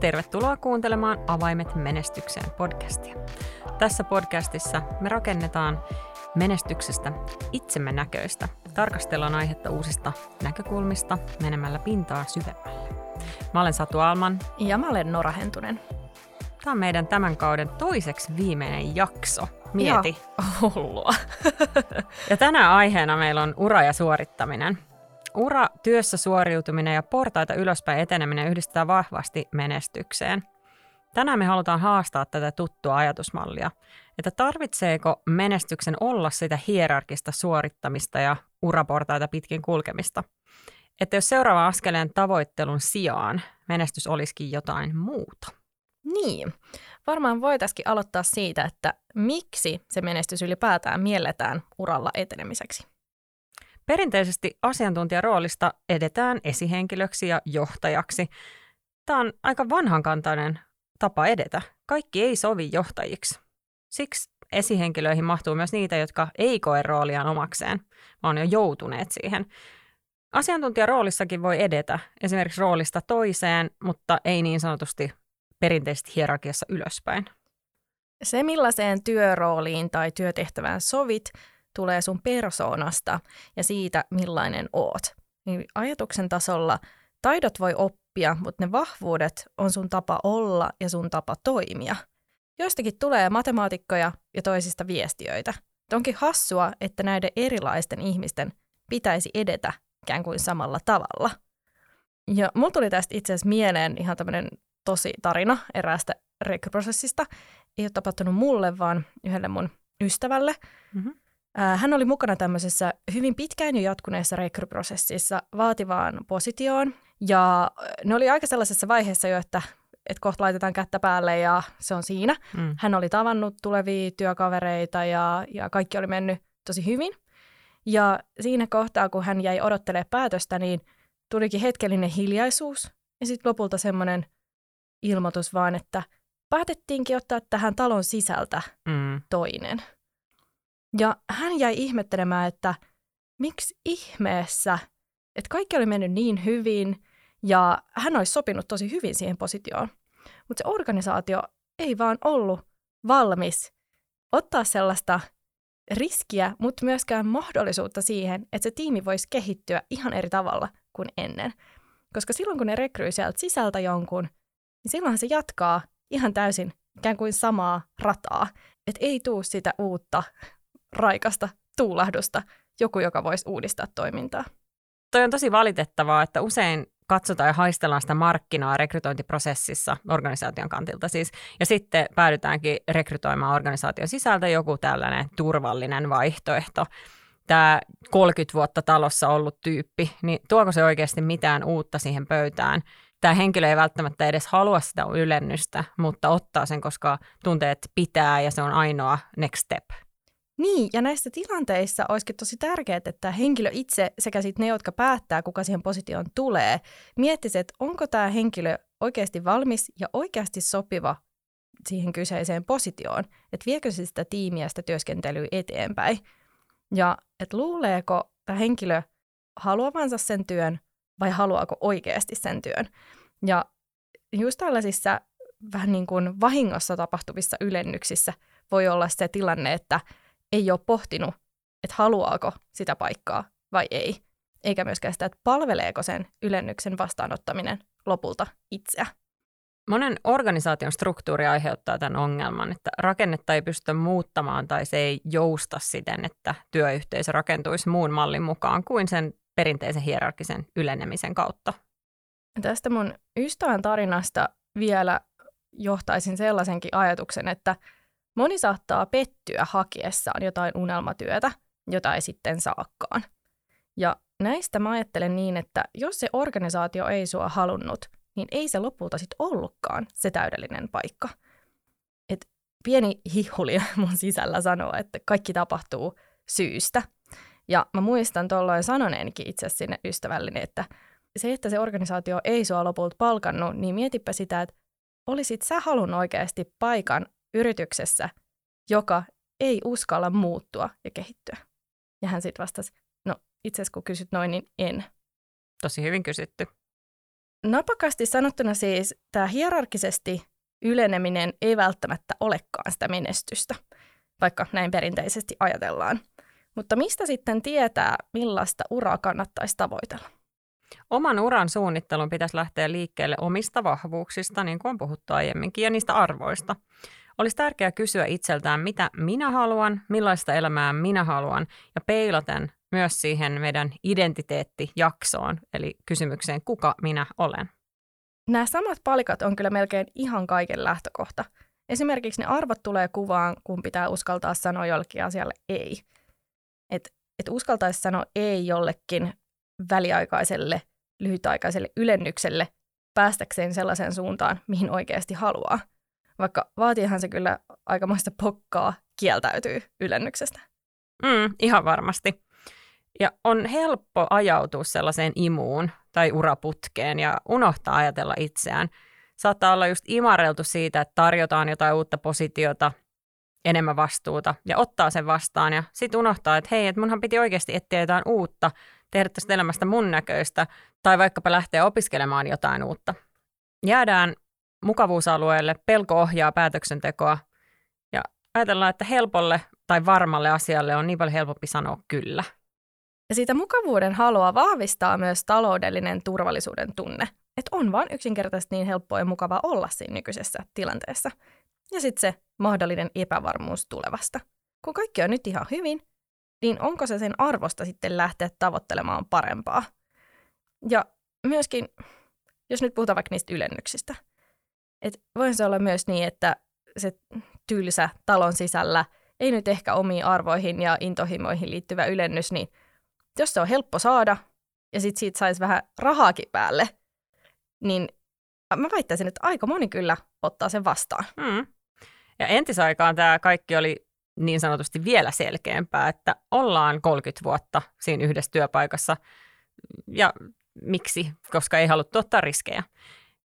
Tervetuloa kuuntelemaan Avaimet menestykseen podcastia. Tässä podcastissa me rakennetaan menestyksestä itsemme näköistä. Tarkastellaan aihetta uusista näkökulmista menemällä pintaa syvemmälle. Mä olen Satu Alman. Ja mä olen Nora Hentunen. Tämä on meidän tämän kauden toiseksi viimeinen jakso. Mieti. Ja hullua. ja tänään aiheena meillä on ura ja suorittaminen. Ura, työssä suoriutuminen ja portaita ylöspäin eteneminen yhdistää vahvasti menestykseen. Tänään me halutaan haastaa tätä tuttua ajatusmallia, että tarvitseeko menestyksen olla sitä hierarkista suorittamista ja uraportaita pitkin kulkemista. Että jos seuraavan askeleen tavoittelun sijaan menestys olisikin jotain muuta. Niin. Varmaan voitaisiin aloittaa siitä, että miksi se menestys ylipäätään mielletään uralla etenemiseksi. Perinteisesti asiantuntijaroolista edetään esihenkilöksi ja johtajaksi. Tämä on aika vanhankantainen tapa edetä. Kaikki ei sovi johtajiksi. Siksi esihenkilöihin mahtuu myös niitä, jotka ei koe rooliaan omakseen, vaan jo joutuneet siihen. Asiantuntijaroolissakin voi edetä esimerkiksi roolista toiseen, mutta ei niin sanotusti perinteisesti hierarkiassa ylöspäin. Se, millaiseen työrooliin tai työtehtävään sovit, tulee sun persoonasta ja siitä, millainen oot. Niin ajatuksen tasolla taidot voi oppia, mutta ne vahvuudet on sun tapa olla ja sun tapa toimia. Joistakin tulee matemaatikkoja ja toisista viestiöitä. Onkin hassua, että näiden erilaisten ihmisten pitäisi edetä ikään kuin samalla tavalla. Ja mulla tuli tästä itse asiassa mieleen ihan tämmöinen tosi tarina eräästä rekryprosessista. Ei ole tapahtunut mulle, vaan yhdelle mun ystävälle. Mm-hmm. Hän oli mukana tämmöisessä hyvin pitkään jo jatkuneessa rekryprosessissa vaativaan positioon. Ja ne oli aika sellaisessa vaiheessa jo, että, että kohta laitetaan kättä päälle ja se on siinä. Mm. Hän oli tavannut tulevia työkavereita ja, ja kaikki oli mennyt tosi hyvin. Ja siinä kohtaa, kun hän jäi odottelemaan päätöstä, niin tulikin hetkellinen hiljaisuus ja sitten lopulta semmoinen ilmoitus vaan, että päätettiinkin ottaa tähän talon sisältä mm. toinen – ja hän jäi ihmettelemään, että miksi ihmeessä, että kaikki oli mennyt niin hyvin ja hän olisi sopinut tosi hyvin siihen positioon. Mutta se organisaatio ei vaan ollut valmis ottaa sellaista riskiä, mutta myöskään mahdollisuutta siihen, että se tiimi voisi kehittyä ihan eri tavalla kuin ennen. Koska silloin kun ne rekryy sieltä sisältä jonkun, niin silloinhan se jatkaa ihan täysin ikään kuin samaa rataa. Että ei tuu sitä uutta raikasta tuulahdusta joku, joka voisi uudistaa toimintaa. Toi on tosi valitettavaa, että usein katsotaan ja haistellaan sitä markkinaa rekrytointiprosessissa organisaation kantilta siis, ja sitten päädytäänkin rekrytoimaan organisaation sisältä joku tällainen turvallinen vaihtoehto. Tämä 30 vuotta talossa ollut tyyppi, niin tuoko se oikeasti mitään uutta siihen pöytään? Tämä henkilö ei välttämättä edes halua sitä ylennystä, mutta ottaa sen, koska tuntee, että pitää ja se on ainoa next step. Niin, ja näissä tilanteissa olisikin tosi tärkeää, että henkilö itse sekä sitten ne, jotka päättää, kuka siihen positioon tulee, miettisi, että onko tämä henkilö oikeasti valmis ja oikeasti sopiva siihen kyseiseen positioon, että viekö se sitä tiimiä sitä työskentelyä eteenpäin. Ja että luuleeko tämä henkilö haluavansa sen työn vai haluaako oikeasti sen työn. Ja just tällaisissa vähän niin kuin vahingossa tapahtuvissa ylennyksissä voi olla se tilanne, että ei ole pohtinut, että haluaako sitä paikkaa vai ei, eikä myöskään sitä, että palveleeko sen ylennyksen vastaanottaminen lopulta itseä. Monen organisaation struktuuri aiheuttaa tämän ongelman, että rakennetta ei pystytä muuttamaan tai se ei jousta siten, että työyhteisö rakentuisi muun mallin mukaan kuin sen perinteisen hierarkisen ylenemisen kautta. Tästä mun ystävän tarinasta vielä johtaisin sellaisenkin ajatuksen, että Moni saattaa pettyä hakiessaan jotain unelmatyötä, jota ei sitten saakaan. Ja näistä mä ajattelen niin, että jos se organisaatio ei sua halunnut, niin ei se lopulta sitten ollutkaan se täydellinen paikka. Et pieni hihuli mun sisällä sanoo, että kaikki tapahtuu syystä. Ja mä muistan tuolloin sanoneenikin itse sinne ystävälleni, että se, että se organisaatio ei sua lopulta palkannut, niin mietipä sitä, että olisit sä halunnut oikeasti paikan yrityksessä, joka ei uskalla muuttua ja kehittyä. Ja hän sitten vastasi, no itse asiassa kun kysyt noin, niin en. Tosi hyvin kysytty. Napakasti sanottuna siis tämä hierarkisesti yleneminen ei välttämättä olekaan sitä menestystä, vaikka näin perinteisesti ajatellaan. Mutta mistä sitten tietää, millaista uraa kannattaisi tavoitella? Oman uran suunnittelun pitäisi lähteä liikkeelle omista vahvuuksista, niin kuin on puhuttu aiemminkin, ja niistä arvoista. Olisi tärkeää kysyä itseltään, mitä minä haluan, millaista elämää minä haluan, ja peilaten myös siihen meidän identiteettijaksoon, eli kysymykseen, kuka minä olen. Nämä samat palikat on kyllä melkein ihan kaiken lähtökohta. Esimerkiksi ne arvot tulee kuvaan, kun pitää uskaltaa sanoa jollekin asialle ei. Että et uskaltaisi sanoa ei jollekin väliaikaiselle, lyhytaikaiselle ylennykselle päästäkseen sellaiseen suuntaan, mihin oikeasti haluaa. Vaikka vaatiihan se kyllä aikamoista pokkaa kieltäytyy ylennyksestä. Mm, ihan varmasti. Ja on helppo ajautua sellaiseen imuun tai uraputkeen ja unohtaa ajatella itseään. Saattaa olla just imareltu siitä, että tarjotaan jotain uutta positiota, enemmän vastuuta ja ottaa sen vastaan ja sitten unohtaa, että hei, että munhan piti oikeasti etsiä jotain uutta, tehdä tästä elämästä mun näköistä tai vaikkapa lähteä opiskelemaan jotain uutta. Jäädään mukavuusalueelle, pelko ohjaa päätöksentekoa ja ajatellaan, että helpolle tai varmalle asialle on niin paljon helpompi sanoa kyllä. Ja siitä mukavuuden halua vahvistaa myös taloudellinen turvallisuuden tunne. Että on vaan yksinkertaisesti niin helppoa ja mukavaa olla siinä nykyisessä tilanteessa. Ja sitten se mahdollinen epävarmuus tulevasta. Kun kaikki on nyt ihan hyvin, niin onko se sen arvosta sitten lähteä tavoittelemaan parempaa? Ja myöskin, jos nyt puhutaan vaikka niistä ylennyksistä, että voisi se olla myös niin, että se tylsä talon sisällä ei nyt ehkä omiin arvoihin ja intohimoihin liittyvä ylennys, niin jos se on helppo saada ja sitten siitä saisi vähän rahaakin päälle, niin mä väittäisin, että aika moni kyllä ottaa sen vastaan. Mm. Ja entisaikaan tämä kaikki oli niin sanotusti vielä selkeämpää, että ollaan 30 vuotta siinä yhdessä työpaikassa. Ja miksi? Koska ei haluttu ottaa riskejä.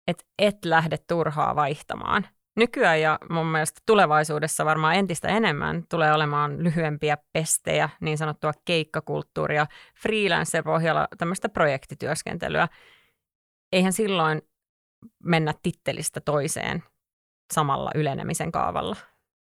Et et lähde turhaa vaihtamaan. Nykyään ja mun mielestä tulevaisuudessa varmaan entistä enemmän tulee olemaan lyhyempiä pestejä, niin sanottua keikkakulttuuria, freelancer-pohjalla tämmöistä projektityöskentelyä. Eihän silloin mennä tittelistä toiseen samalla ylenemisen kaavalla.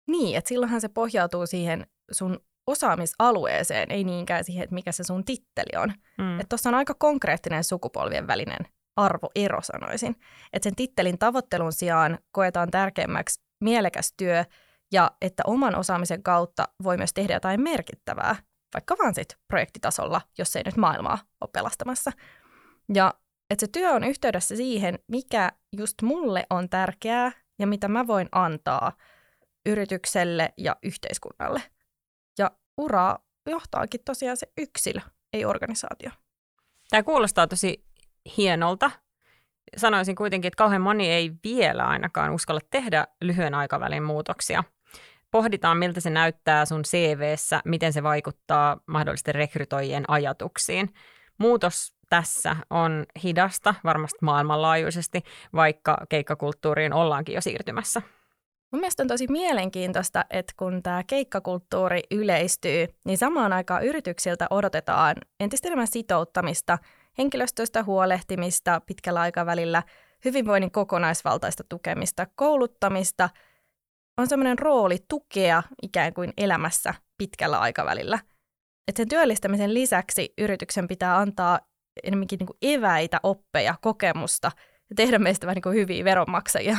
Niin, että silloinhan se pohjautuu siihen sun osaamisalueeseen, ei niinkään siihen, että mikä se sun titteli on. Mm. Että tuossa on aika konkreettinen sukupolvien välinen arvoero, sanoisin. Että sen tittelin tavoittelun sijaan koetaan tärkeämmäksi mielekäs työ ja että oman osaamisen kautta voi myös tehdä jotain merkittävää, vaikka vaan sitten projektitasolla, jos ei nyt maailmaa ole pelastamassa. Ja että se työ on yhteydessä siihen, mikä just mulle on tärkeää ja mitä mä voin antaa yritykselle ja yhteiskunnalle. Ja uraa johtaakin tosiaan se yksilö, ei organisaatio. Tämä kuulostaa tosi hienolta. Sanoisin kuitenkin, että kauhean moni ei vielä ainakaan uskalla tehdä lyhyen aikavälin muutoksia. Pohditaan, miltä se näyttää sun CVssä, miten se vaikuttaa mahdollisten rekrytoijien ajatuksiin. Muutos tässä on hidasta, varmasti maailmanlaajuisesti, vaikka keikkakulttuuriin ollaankin jo siirtymässä. Mun mielestä on tosi mielenkiintoista, että kun tämä keikkakulttuuri yleistyy, niin samaan aikaan yrityksiltä odotetaan entistä enemmän sitouttamista, henkilöstöstä huolehtimista pitkällä aikavälillä, hyvinvoinnin kokonaisvaltaista tukemista, kouluttamista. On semmoinen rooli tukea ikään kuin elämässä pitkällä aikavälillä. Et sen työllistämisen lisäksi yrityksen pitää antaa enemmänkin niin kuin eväitä, oppeja, kokemusta ja tehdä meistä vähän niin kuin hyviä veronmaksajia.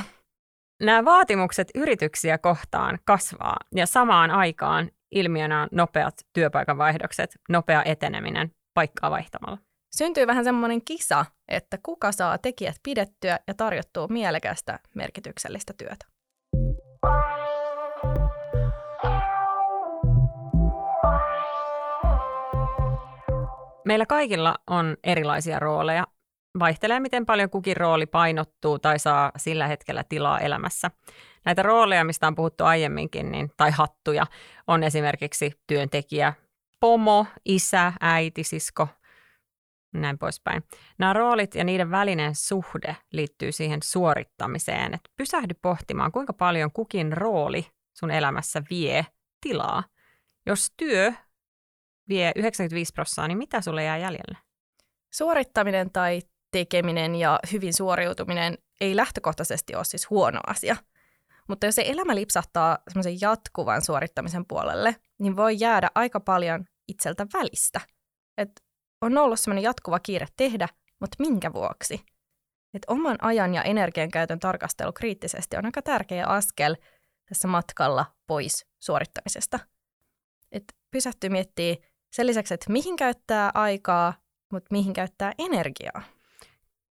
Nämä vaatimukset yrityksiä kohtaan kasvaa ja samaan aikaan ilmiönä on nopeat työpaikan vaihdokset, nopea eteneminen paikkaa vaihtamalla. Syntyy vähän semmoinen kisa, että kuka saa tekijät pidettyä ja tarjottua mielekästä merkityksellistä työtä. Meillä kaikilla on erilaisia rooleja. Vaihtelee, miten paljon kukin rooli painottuu tai saa sillä hetkellä tilaa elämässä. Näitä rooleja, mistä on puhuttu aiemminkin, niin, tai hattuja, on esimerkiksi työntekijä, pomo, isä, äiti, sisko, näin poispäin. Nämä roolit ja niiden välinen suhde liittyy siihen suorittamiseen, että pysähdy pohtimaan, kuinka paljon kukin rooli sun elämässä vie tilaa. Jos työ vie 95 prosenttia, niin mitä sulle jää jäljelle? Suorittaminen tai tekeminen ja hyvin suoriutuminen ei lähtökohtaisesti ole siis huono asia. Mutta jos se elämä lipsahtaa semmoisen jatkuvan suorittamisen puolelle, niin voi jäädä aika paljon itseltä välistä. Et on ollut semmoinen jatkuva kiire tehdä, mutta minkä vuoksi? Et oman ajan ja energian käytön tarkastelu kriittisesti on aika tärkeä askel tässä matkalla pois suorittamisesta. Et pysähtyy miettiä sen lisäksi, että mihin käyttää aikaa, mutta mihin käyttää energiaa.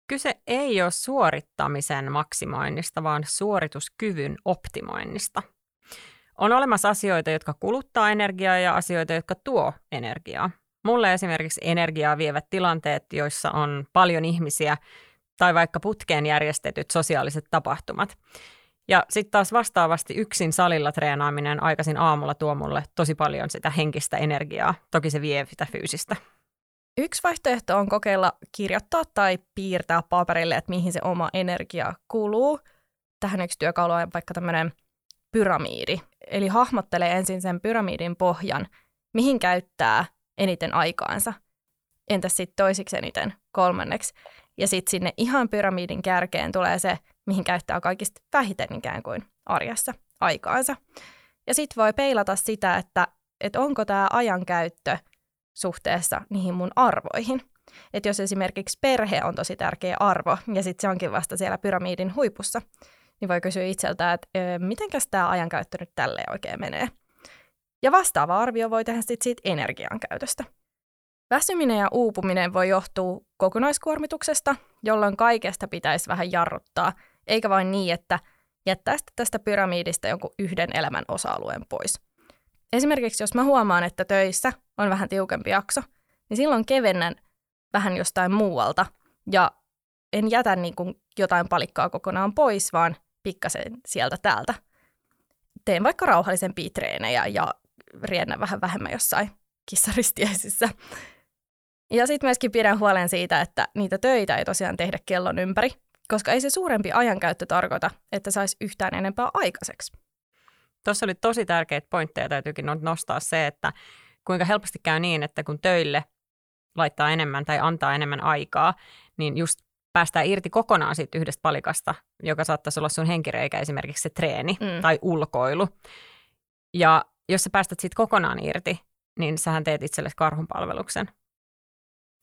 Kyse ei ole suorittamisen maksimoinnista, vaan suorituskyvyn optimoinnista. On olemassa asioita, jotka kuluttaa energiaa ja asioita, jotka tuo energiaa. Mulle esimerkiksi energiaa vievät tilanteet, joissa on paljon ihmisiä tai vaikka putkeen järjestetyt sosiaaliset tapahtumat. Ja sitten taas vastaavasti yksin salilla treenaaminen aikaisin aamulla tuo mulle tosi paljon sitä henkistä energiaa. Toki se vie sitä fyysistä. Yksi vaihtoehto on kokeilla kirjoittaa tai piirtää paperille, että mihin se oma energia kuluu. Tähän yksi työkalu on vaikka tämmöinen pyramiidi. Eli hahmottelee ensin sen pyramidin pohjan, mihin käyttää eniten aikaansa. Entäs sitten toisiksi eniten kolmanneksi? Ja sitten sinne ihan pyramidin kärkeen tulee se, mihin käyttää kaikista vähiten ikään kuin arjessa aikaansa. Ja sitten voi peilata sitä, että, että onko tämä ajankäyttö suhteessa niihin mun arvoihin. Että jos esimerkiksi perhe on tosi tärkeä arvo ja sitten se onkin vasta siellä pyramidin huipussa, niin voi kysyä itseltä, että mitenkäs tämä ajankäyttö nyt tälle oikein menee. Ja vastaava arvio voi tehdä sitten siitä energian käytöstä. Väsyminen ja uupuminen voi johtua kokonaiskuormituksesta, jolloin kaikesta pitäisi vähän jarruttaa, eikä vain niin, että jättäisi tästä pyramidista jonkun yhden elämän osa-alueen pois. Esimerkiksi jos mä huomaan, että töissä on vähän tiukempi jakso, niin silloin kevennän vähän jostain muualta ja en jätä niin kuin jotain palikkaa kokonaan pois, vaan pikkasen sieltä täältä. Teen vaikka rauhallisempia treenejä ja riennän vähän vähemmän jossain kissaristiäisissä. Ja sitten myöskin pidän huolen siitä, että niitä töitä ei tosiaan tehdä kellon ympäri, koska ei se suurempi ajankäyttö tarkoita, että saisi yhtään enempää aikaiseksi. Tuossa oli tosi tärkeitä pointteja, täytyykin nostaa se, että kuinka helposti käy niin, että kun töille laittaa enemmän tai antaa enemmän aikaa, niin just päästään irti kokonaan siitä yhdestä palikasta, joka saattaisi olla sun henkireikä, esimerkiksi se treeni mm. tai ulkoilu. Ja jos sä päästät siitä kokonaan irti, niin sähän teet itsellesi karhunpalveluksen.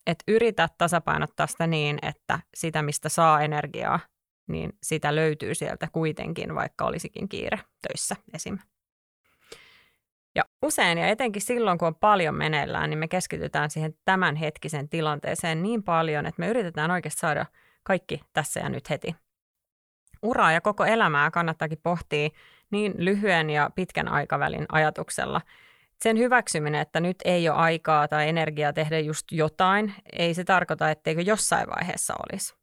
Et yritä tasapainottaa sitä niin, että sitä, mistä saa energiaa, niin sitä löytyy sieltä kuitenkin, vaikka olisikin kiire töissä esim. Ja usein ja etenkin silloin, kun on paljon meneillään, niin me keskitytään siihen tämänhetkisen tilanteeseen niin paljon, että me yritetään oikeasti saada kaikki tässä ja nyt heti. Uraa ja koko elämää kannattaakin pohtia niin lyhyen ja pitkän aikavälin ajatuksella. Sen hyväksyminen, että nyt ei ole aikaa tai energiaa tehdä just jotain, ei se tarkoita, etteikö jossain vaiheessa olisi.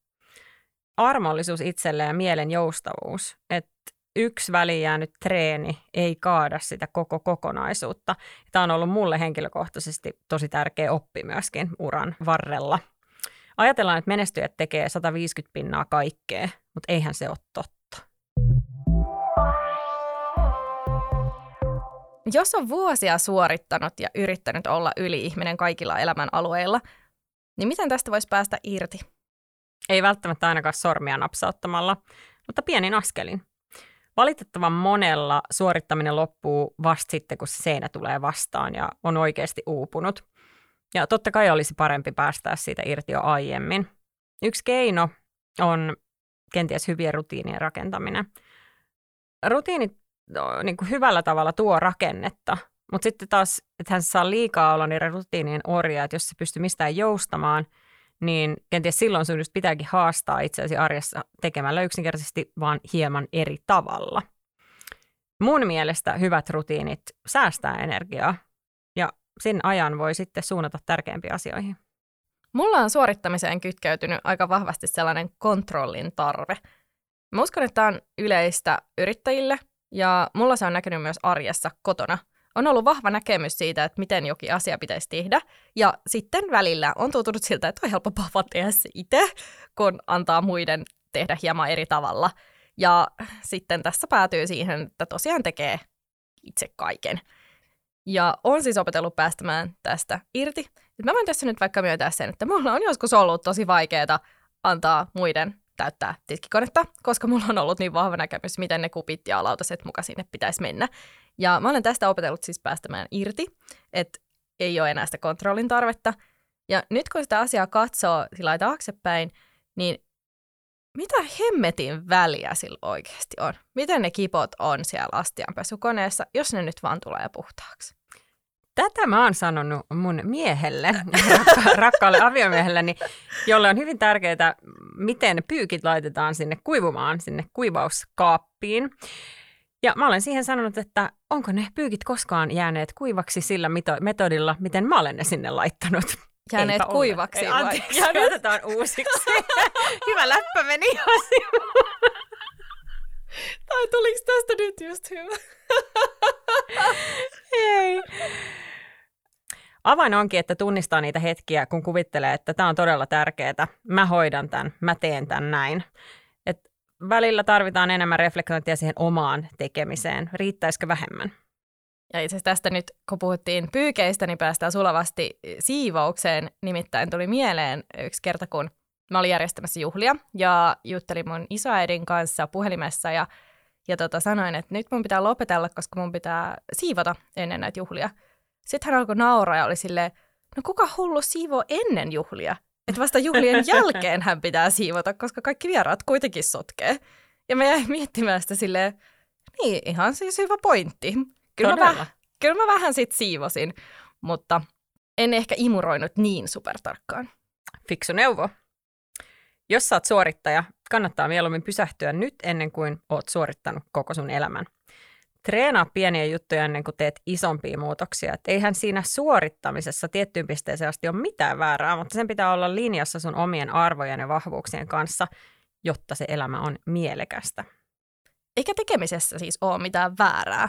Armollisuus itselle ja mielen joustavuus, että yksi väliin jäänyt treeni ei kaada sitä koko kokonaisuutta. Tämä on ollut mulle henkilökohtaisesti tosi tärkeä oppi myöskin uran varrella. Ajatellaan, että menestyjät tekee 150 pinnaa kaikkea, mutta eihän se ole totta. Jos on vuosia suorittanut ja yrittänyt olla yli-ihminen kaikilla elämän alueilla, niin miten tästä voisi päästä irti? Ei välttämättä ainakaan sormia napsauttamalla, mutta pienin askelin. Valitettavan monella suorittaminen loppuu vasta sitten, kun se seinä tulee vastaan ja on oikeasti uupunut. Ja totta kai olisi parempi päästää siitä irti jo aiemmin. Yksi keino on kenties hyvien rutiinien rakentaminen. Rutiinit niin kuin hyvällä tavalla tuo rakennetta, mutta sitten taas, että hän saa liikaa olla niiden rutiinien orja, että jos se pystyy mistään joustamaan, niin kenties silloin sinun pitääkin haastaa itseäsi arjessa tekemällä yksinkertaisesti vaan hieman eri tavalla. Mun mielestä hyvät rutiinit säästää energiaa ja sen ajan voi sitten suunnata tärkeimpiin asioihin. Mulla on suorittamiseen kytkeytynyt aika vahvasti sellainen kontrollin tarve. Mä uskon, että tämä on yleistä yrittäjille ja mulla se on näkynyt myös arjessa kotona. On ollut vahva näkemys siitä, että miten jokin asia pitäisi tehdä. Ja sitten välillä on tuntunut siltä, että on helpompaa vaan tehdä se itse, kun antaa muiden tehdä hieman eri tavalla. Ja sitten tässä päätyy siihen, että tosiaan tekee itse kaiken. Ja on siis opetellut päästämään tästä irti. Mä voin tässä nyt vaikka myöntää sen, että mulla on joskus ollut tosi vaikeaa antaa muiden täyttää tiskikonetta, koska mulla on ollut niin vahva näkemys, miten ne kupit ja lautaset muka sinne pitäisi mennä. Ja mä olen tästä opetellut siis päästämään irti, että ei ole enää sitä kontrollin tarvetta. Ja nyt kun sitä asiaa katsoo sillä taaksepäin, niin mitä hemmetin väliä sillä oikeasti on? Miten ne kipot on siellä astianpesukoneessa, jos ne nyt vaan tulee puhtaaksi? Tätä mä oon sanonut mun miehelle, rakka- rakkaalle aviomiehelleni, jolle on hyvin tärkeää, miten pyykit laitetaan sinne kuivumaan, sinne kuivauskaappiin. Ja mä olen siihen sanonut, että onko ne pyykit koskaan jääneet kuivaksi sillä metodilla, miten mä olen ne sinne laittanut. Jääneet Eipä kuivaksi Ei, anteeksi, otetaan uusiksi. hyvä läppä meni Tai tuliko tästä nyt just hyvä? Ei. Avain onkin, että tunnistaa niitä hetkiä, kun kuvittelee, että tämä on todella tärkeää. Mä hoidan tämän, mä teen tämän näin. Et välillä tarvitaan enemmän reflektointia siihen omaan tekemiseen. Riittäisikö vähemmän? Ja itse asiassa tästä nyt, kun puhuttiin pyykeistä, niin päästään sulavasti siivoukseen. Nimittäin tuli mieleen yksi kerta, kun mä olin järjestämässä juhlia ja juttelin mun isoäidin kanssa puhelimessa ja, ja tota, sanoin, että nyt mun pitää lopetella, koska mun pitää siivota ennen näitä juhlia. Sitten hän alkoi nauraa ja oli silleen, no kuka hullu siivoo ennen juhlia? Että vasta juhlien jälkeen hän pitää siivota, koska kaikki vieraat kuitenkin sotkee. Ja mä jäin miettimään sitä silleen, niin ihan siis hyvä pointti. Kyllä, mä, vähän, kyllä mä vähän sit siivosin, mutta en ehkä imuroinut niin supertarkkaan. Fiksu neuvo. Jos sä oot suorittaja, kannattaa mieluummin pysähtyä nyt ennen kuin oot suorittanut koko sun elämän. Treenaa pieniä juttuja ennen kuin teet isompia muutoksia. Et eihän siinä suorittamisessa tiettyyn pisteeseen asti ole mitään väärää, mutta sen pitää olla linjassa sun omien arvojen ja vahvuuksien kanssa, jotta se elämä on mielekästä. Eikä tekemisessä siis ole mitään väärää,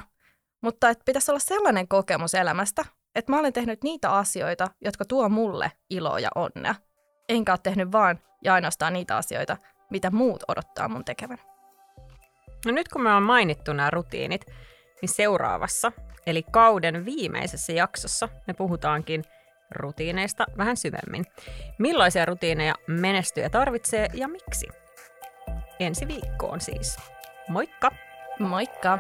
mutta et pitäisi olla sellainen kokemus elämästä, että mä olen tehnyt niitä asioita, jotka tuo mulle iloa ja onnea. Enkä ole tehnyt vaan ja ainoastaan niitä asioita, mitä muut odottaa mun tekevän. No nyt kun me on mainittu nämä rutiinit, niin seuraavassa, eli kauden viimeisessä jaksossa, me puhutaankin rutiineista vähän syvemmin. Millaisia rutiineja menestyjä tarvitsee ja miksi? Ensi viikkoon siis. Moikka! Moikka!